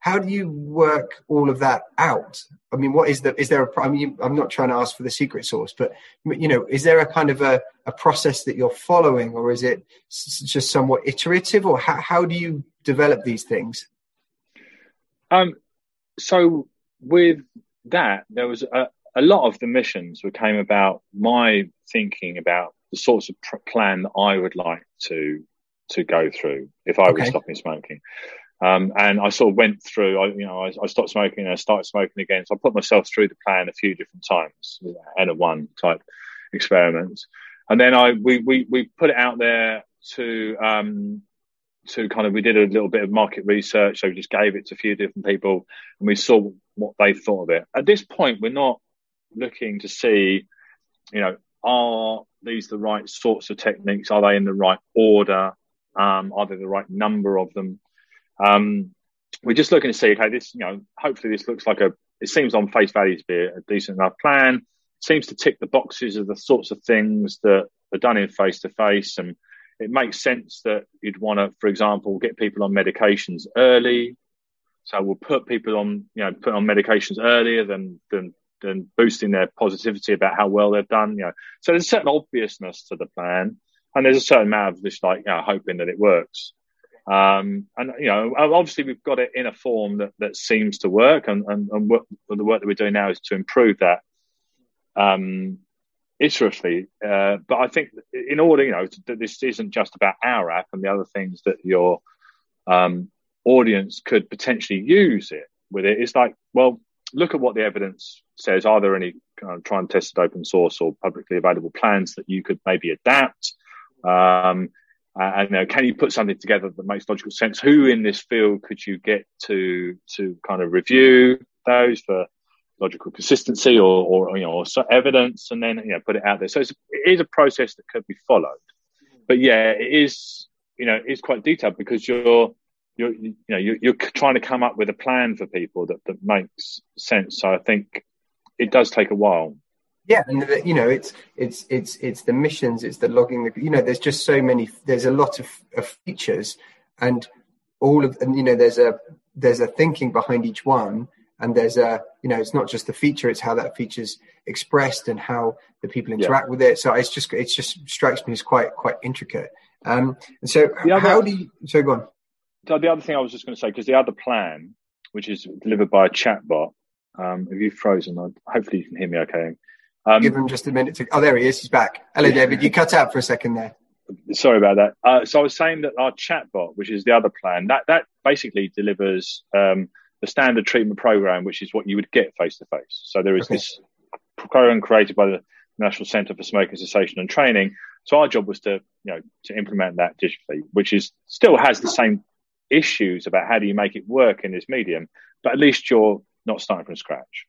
how do you work all of that out i mean what is the is there a i mean i'm not trying to ask for the secret sauce but you know is there a kind of a, a process that you're following or is it just somewhat iterative or how, how do you develop these things um, so with that, there was a, a lot of the missions that came about my thinking about the sorts of pr- plan that I would like to to go through if I okay. was stopping smoking. Um, and I sort of went through, I, you know, I, I, stopped smoking and I started smoking again. So I put myself through the plan a few different times, N of one type experiments. And then I, we, we, we put it out there to, um, to kind of we did a little bit of market research. So we just gave it to a few different people and we saw what they thought of it. At this point we're not looking to see you know are these the right sorts of techniques? Are they in the right order? Um, are there the right number of them um, we're just looking to see okay this you know hopefully this looks like a it seems on face value to be a decent enough plan seems to tick the boxes of the sorts of things that are done in face to face and it makes sense that you'd want to, for example, get people on medications early. So we'll put people on, you know, put on medications earlier than than than boosting their positivity about how well they've done. You know, so there's a certain obviousness to the plan, and there's a certain amount of just like you know, hoping that it works. Um, and you know, obviously we've got it in a form that, that seems to work, and and, and what, the work that we're doing now is to improve that. Um, iteratively. Uh, but I think in order, you know, that this isn't just about our app and the other things that your um, audience could potentially use it with it. It's like, well, look at what the evidence says. Are there any kind of try and tested open source or publicly available plans that you could maybe adapt? Um, Uh, and you know, can you put something together that makes logical sense? Who in this field could you get to to kind of review those for logical consistency or, or you know or evidence, and then you know put it out there. So it's, it is a process that could be followed. But yeah, it is you know it's quite detailed because you're you're you know you're, you're trying to come up with a plan for people that that makes sense. So I think it does take a while. Yeah, and the, you know it's it's it's it's the missions, it's the logging. You know, there's just so many. There's a lot of, of features, and all of and you know there's a there's a thinking behind each one and there's a you know it's not just the feature it's how that feature's expressed and how the people interact yeah. with it so it's just it just strikes me as quite quite intricate um and so other, how do you so go on so the other thing i was just going to say because the other plan which is delivered by a chatbot um have you frozen hopefully you can hear me okay um, give him just a minute to oh there he is he's back hello yeah. david you cut out for a second there sorry about that uh, so i was saying that our chatbot which is the other plan that that basically delivers um the standard treatment program, which is what you would get face to face. So there is okay. this program created by the National Centre for Smoking Cessation and Training. So our job was to, you know, to implement that digitally, which is still has the same issues about how do you make it work in this medium, but at least you're not starting from scratch.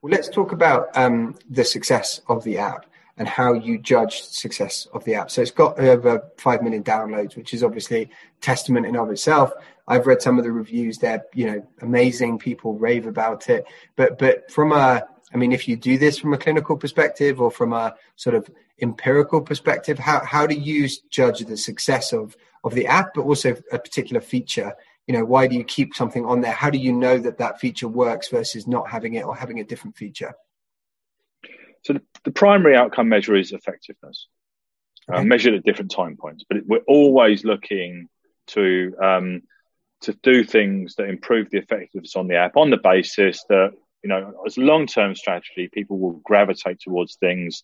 Well, let's talk about um, the success of the app and how you judge success of the app. So it's got over 5 million downloads, which is obviously testament in of itself. I've read some of the reviews. They're, you know, amazing. People rave about it. But, but from a, I mean, if you do this from a clinical perspective or from a sort of empirical perspective, how, how do you judge the success of, of the app, but also a particular feature? You know, why do you keep something on there? How do you know that that feature works versus not having it or having a different feature? So the, the primary outcome measure is effectiveness, uh, okay. uh, measured at different time points. But it, we're always looking to um, to do things that improve the effectiveness on the app on the basis that you know as a long term strategy, people will gravitate towards things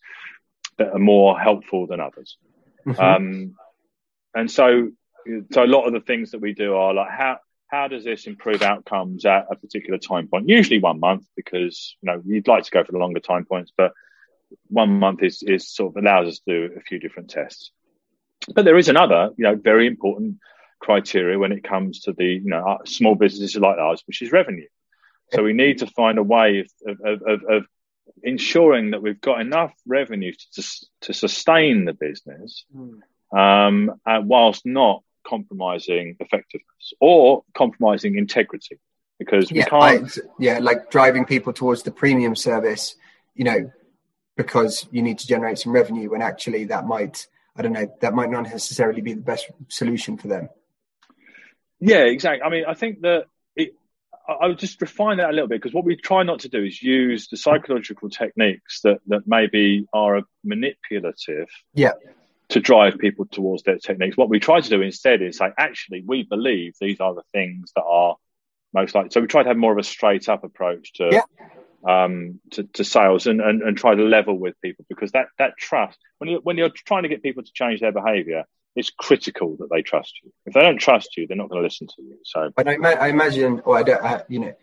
that are more helpful than others. Mm-hmm. Um, and so, so a lot of the things that we do are like how how does this improve outcomes at a particular time point? Usually one month, because you know you'd like to go for the longer time points, but one month is, is sort of allows us to do a few different tests. But there is another, you know, very important criteria when it comes to the, you know, uh, small businesses like ours, which is revenue. So we need to find a way of, of, of, of ensuring that we've got enough revenue to, to sustain the business, mm. um, whilst not compromising effectiveness or compromising integrity because we yeah, can't. yeah, like driving people towards the premium service, you know, because you need to generate some revenue when actually that might, I don't know, that might not necessarily be the best solution for them. Yeah, exactly. I mean, I think that it, I would just refine that a little bit because what we try not to do is use the psychological techniques that, that maybe are manipulative. Yeah to drive people towards their techniques. What we try to do instead is say, actually, we believe these are the things that are most likely. So we try to have more of a straight up approach to yeah. um, to, to, sales and, and, and try to level with people because that that trust when you when you're trying to get people to change their behaviour, it's critical that they trust you. If they don't trust you, they're not going to listen to you. So, but I, I imagine, or I don't, I, you know,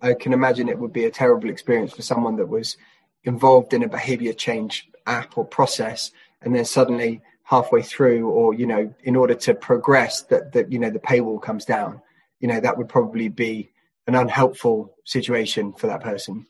I can imagine it would be a terrible experience for someone that was involved in a behaviour change app or process and then suddenly halfway through or you know in order to progress that that you know the paywall comes down you know that would probably be an unhelpful situation for that person.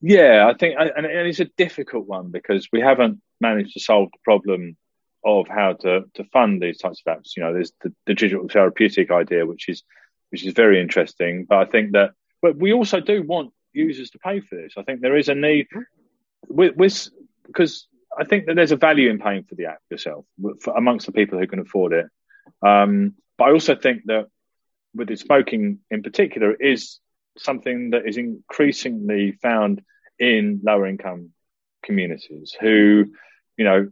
Yeah i think and, it's a difficult one because we haven't managed to solve the problem of how to to fund these types of apps. You know there's the, the digital therapeutic idea which is which is very interesting but i think that but we also do want users to pay for this. I think there is a need mm-hmm. with, with because I think that there's a value in paying for the app yourself for, amongst the people who can afford it. Um, but I also think that with the smoking in particular is something that is increasingly found in lower income communities who, you know,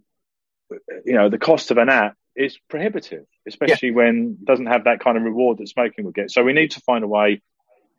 you know, the cost of an app is prohibitive, especially yeah. when it doesn't have that kind of reward that smoking would get. So we need to find a way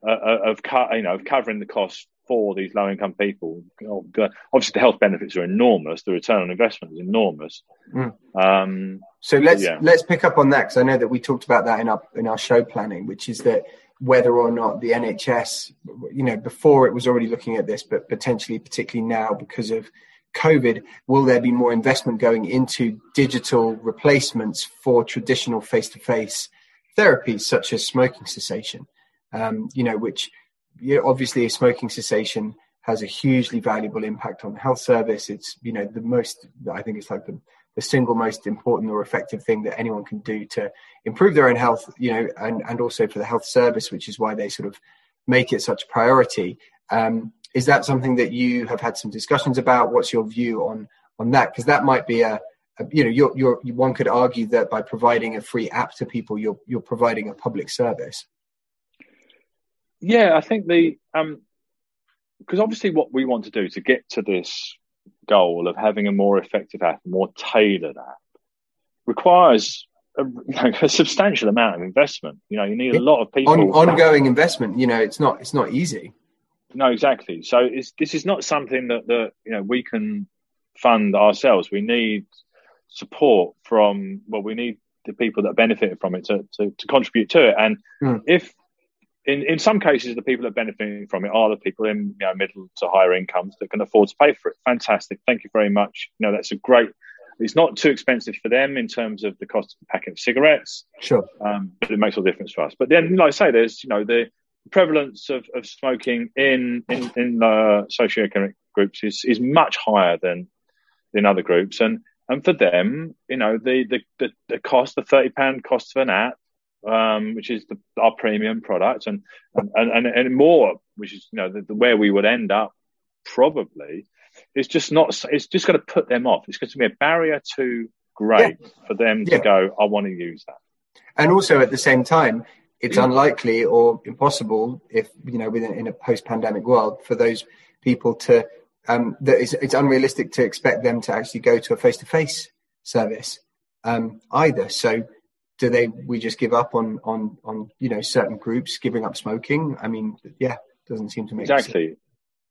uh, uh of, you know, of covering the cost for these low income people. Obviously, the health benefits are enormous. The return on investment is enormous. Mm. Um, so let's yeah. let's pick up on that because I know that we talked about that in our in our show planning, which is that whether or not the NHS, you know, before it was already looking at this, but potentially, particularly now because of COVID, will there be more investment going into digital replacements for traditional face to face therapies such as smoking cessation? Um, you know, which you know, obviously smoking cessation has a hugely valuable impact on the health service. It's you know the most I think it's like the, the single most important or effective thing that anyone can do to improve their own health. You know, and and also for the health service, which is why they sort of make it such a priority. Um, is that something that you have had some discussions about? What's your view on on that? Because that might be a, a you know, you're, you're, one could argue that by providing a free app to people, you're you're providing a public service. Yeah, I think the um because obviously what we want to do to get to this goal of having a more effective app, more tailored app, requires a, a, substantial amount of investment. You know, you need a lot of people. On, ongoing investment. You know, it's not it's not easy. No, exactly. So this is not something that that you know we can fund ourselves. We need support from well, we need the people that benefited from it to to, to contribute to it. And mm. if in, in some cases, the people that are benefiting from it are the people in you know, middle to higher incomes that can afford to pay for it. Fantastic. Thank you very much. You know, that's a great, it's not too expensive for them in terms of the cost of a packet of cigarettes. Sure. Um, but it makes all the difference for us. But then, like I say, there's, you know, the, prevalence of, of smoking in in, in uh, socioeconomic groups is is much higher than in other groups, and and for them, you know, the the the, the cost, the thirty pound cost of an app, um, which is the, our premium product, and and, and and more, which is you know the, the, where we would end up probably, is just not. It's just going to put them off. It's going to be a barrier to great yeah. for them to go. I want to use that. And also at the same time, it's unlikely or impossible if you know within in a post-pandemic world for those people to um, that it's, it's, unrealistic to expect them to actually go to a face-to-face service um, either. So, do they? We just give up on on on you know certain groups giving up smoking. I mean, yeah, doesn't seem to make exactly. Sense.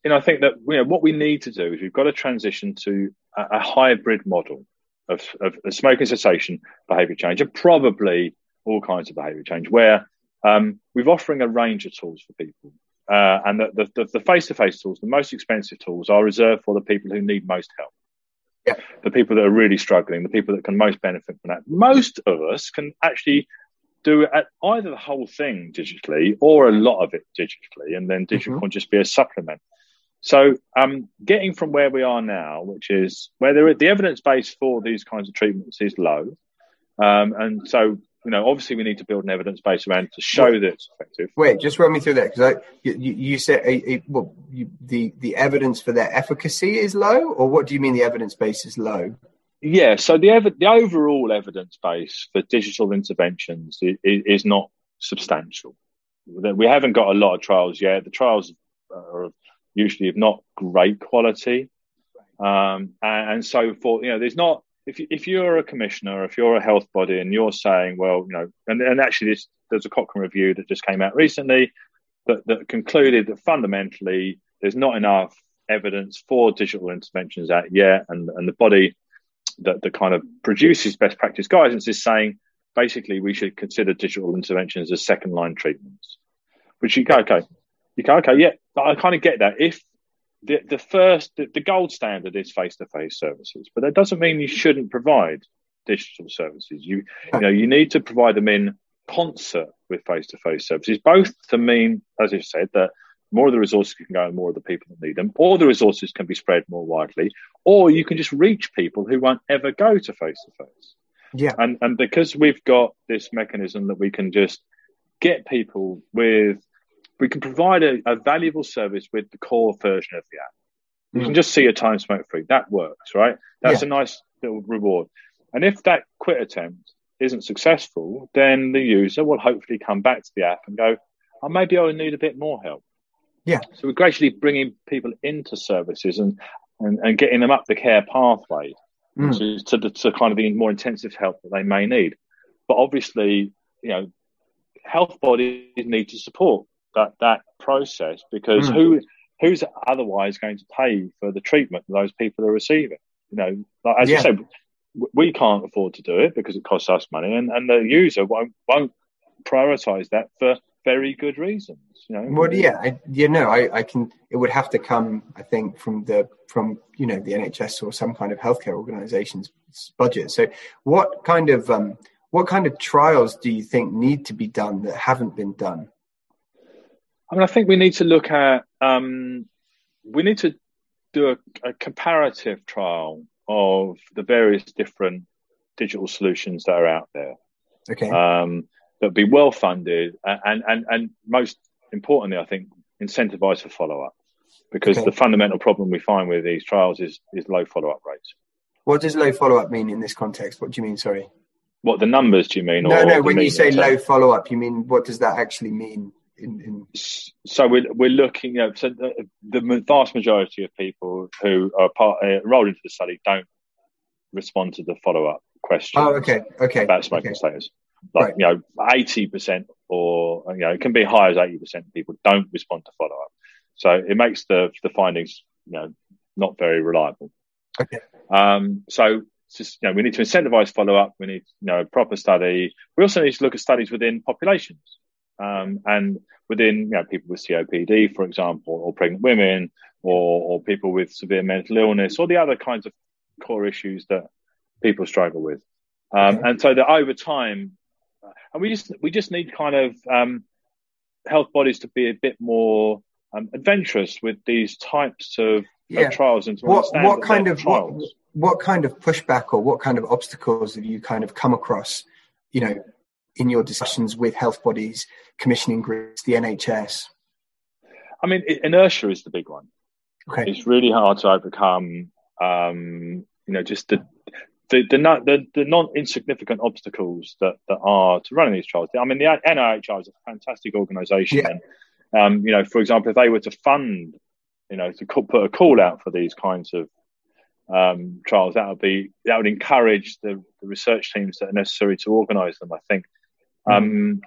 Know, I think that you know what we need to do is we've got to transition to a, a hybrid model of, of, of smoking cessation, behaviour change, and probably all kinds of behaviour change, where um, we're offering a range of tools for people. Uh, and the, the, the face-to-face tools, the most expensive tools, are reserved for the people who need most help. Yeah. The people that are really struggling, the people that can most benefit from that. Most of us can actually do either the whole thing digitally or a lot of it digitally, and then digital mm-hmm. can just be a supplement. So, um, getting from where we are now, which is where there, the evidence base for these kinds of treatments is low, um, and so you know, obviously we need to build an evidence base around to show that it's effective. Wait, just run me through that because you, you, said a, a, well, you, the the evidence for their efficacy is low, or what do you mean the evidence base is low? Yeah, so the ev- the overall evidence base for digital interventions is, is not substantial. We haven't got a lot of trials yet. The trials are usually of not great quality, um, and, and so for you know, there's not if if you're a commissioner, if you're a health body, and you're saying, well, you know, and, and actually, this, there's a Cochrane review that just came out recently that, that concluded that fundamentally there's not enough evidence for digital interventions out yet, and and the body that the kind of produces best practice guidance is saying basically we should consider digital interventions as second line treatments. Which you go, okay, you go, okay, yeah, I kind of get that. If the, the first, the, the gold standard is face to face services, but that doesn't mean you shouldn't provide digital services. You, you know, you need to provide them in concert with face to face services, both to mean, as you said, that more of the resources can go and more of the people that need them, or the resources can be spread more widely, or you can just reach people who won't ever go to face to face. Yeah. And and because we've got this mechanism that we can just get people with we can provide a, a valuable service with the core version of the app. You mm. can just see a time smoke free. That works, right? That's yeah. a nice little reward. And if that quit attempt isn't successful, then the user will hopefully come back to the app and go, oh, maybe I need a bit more help. Yeah. So we're gradually bringing people into services and, and, and getting them up the care pathway mm. to, to, the, to kind of the more intensive help that they may need. But obviously, you know, health bodies need to support that that process because mm. who who's otherwise going to pay for the treatment those people are receiving? You know, like, as yeah. you said, we can't afford to do it because it costs us money, and, and the user won't won't prioritize that for very good reasons. You know. Well, yeah, I, you know, I, I can. It would have to come, I think, from the from you know the NHS or some kind of healthcare organisation's budget. So, what kind of um, what kind of trials do you think need to be done that haven't been done? I mean, I think we need to look at um, we need to do a, a, comparative trial of the various different digital solutions that are out there. Okay. Um, that be well funded and, and and most importantly, I think incentivized for follow up, because okay. the fundamental problem we find with these trials is is low follow up rates. What does low follow up mean in this context? What do you mean? Sorry. What the numbers do you mean? No, no. When you say low follow up, you mean what does that actually mean? In, in... So we're we're looking at so the, the, vast majority of people who are part uh, enrolled into the study don't respond to the follow up question. Oh, okay, okay, about smoking okay. status. Like right. you know, eighty percent or you know, it can be high as eighty percent of people don't respond to follow up. So it makes the the findings you know not very reliable. Okay. Um, so just, you know, we need to incentivize follow up. We need, you know, proper study. We also need to look at studies within populations. Um, and within you know, people with COPD, for example, or pregnant women, or, or people with severe mental illness, or the other kinds of core issues that people struggle with. Um, and so that over time, and we just we just need kind of um, health bodies to be a bit more um, adventurous with these types of, yeah. of trials and to what, what kind of what, what kind of pushback or what kind of obstacles have you kind of come across, you know, in your discussions with health bodies, commissioning groups, the NHS? I mean, inertia is the big one. Okay. It's really hard to overcome. Um, you know, just the the the, the, the non insignificant obstacles that, that are to running these trials. I mean, the NIHR is a fantastic organisation, yeah. and um, you know, for example, if they were to fund, you know, to put a call out for these kinds of um, trials, that would be that would encourage the, the research teams that are necessary to organise them. I think. Mm. Um,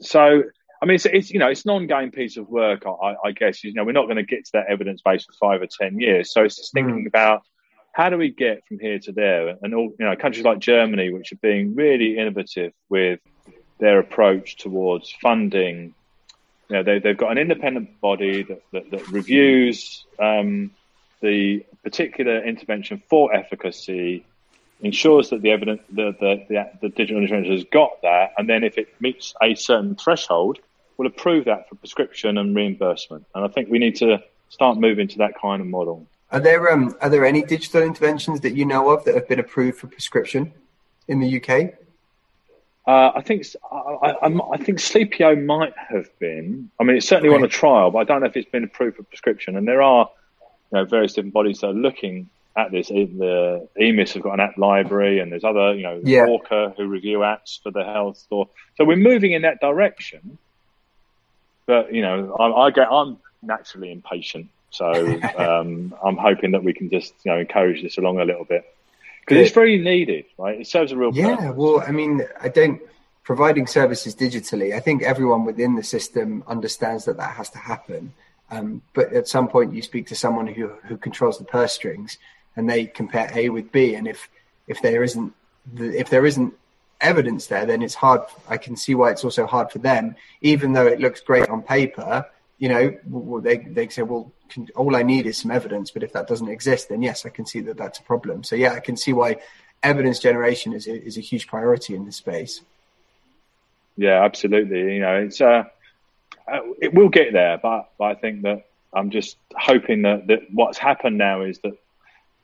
so, I mean, it's, it's, you know it's an ongoing piece of work. I, I guess you know we're not going to get to that evidence base for five or ten years. So it's just thinking mm. about how do we get from here to there? And all you know, countries like Germany, which are being really innovative with their approach towards funding. You know, they, have got an independent body that, that, that reviews um, the particular intervention for efficacy, ensures that the evidence, the, the, the, the digital intervention has got that, and then if it meets a certain threshold, will approve that for prescription and reimbursement. And I think we need to start moving to that kind of model. Are there um, are there any digital interventions that you know of that have been approved for prescription in the UK? Uh, I think I, I, I, think Sleepio might have been. I mean, it's certainly on a trial, but I don't know if it's been approved for prescription. And there are you know, various different bodies that are looking at this. The EMIS have got an app library, and there's other, you know, yeah. ORCHA who review apps for the health store. So we're moving in that direction. But you know, I, I get I'm naturally impatient. So um, I'm hoping that we can just you know encourage this along a little bit because it's very needed, right? It serves a real yeah. Purpose. Well, I mean, I don't providing services digitally. I think everyone within the system understands that that has to happen. Um, but at some point, you speak to someone who who controls the purse strings, and they compare A with B, and if if there isn't if there isn't evidence there, then it's hard. I can see why it's also hard for them, even though it looks great on paper you know, they they say, well, can, all I need is some evidence, but if that doesn't exist, then yes, I can see that that's a problem. So yeah, I can see why evidence generation is a, is a huge priority in this space. Yeah, absolutely. You know, it's uh, uh, it will get there, but, but I think that I'm just hoping that, that what's happened now is that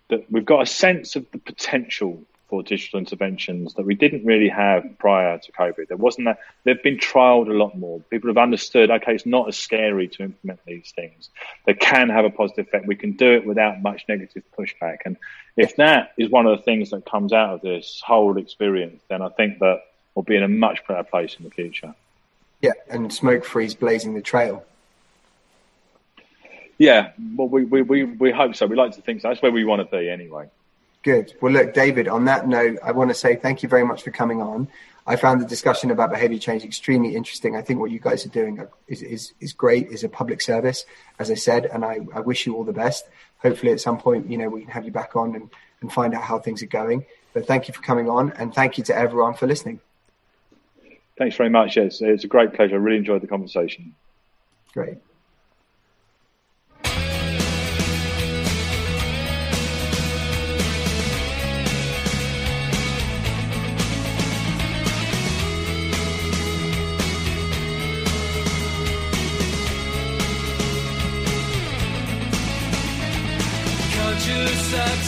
that we've got a sense of the potential for digital interventions that we didn't really have prior to COVID. There wasn't that, they've been trialed a lot more. People have understood, okay, it's not as scary to implement these things. They can have a positive effect. We can do it without much negative pushback. And if that is one of the things that comes out of this whole experience, then I think that we'll be in a much better place in the future. Yeah, and smoke is blazing the trail. Yeah, well, we, we, we, we hope so. We like to think so. That's where we want to be anyway. Good. Well, look, David, on that note, I want to say thank you very much for coming on. I found the discussion about behavior change extremely interesting. I think what you guys are doing is, is, is great, is a public service, as I said, and I, I wish you all the best. Hopefully at some point, you know, we can have you back on and, and find out how things are going. But thank you for coming on and thank you to everyone for listening. Thanks very much. Yes, it's a great pleasure. I really enjoyed the conversation. Great. Success.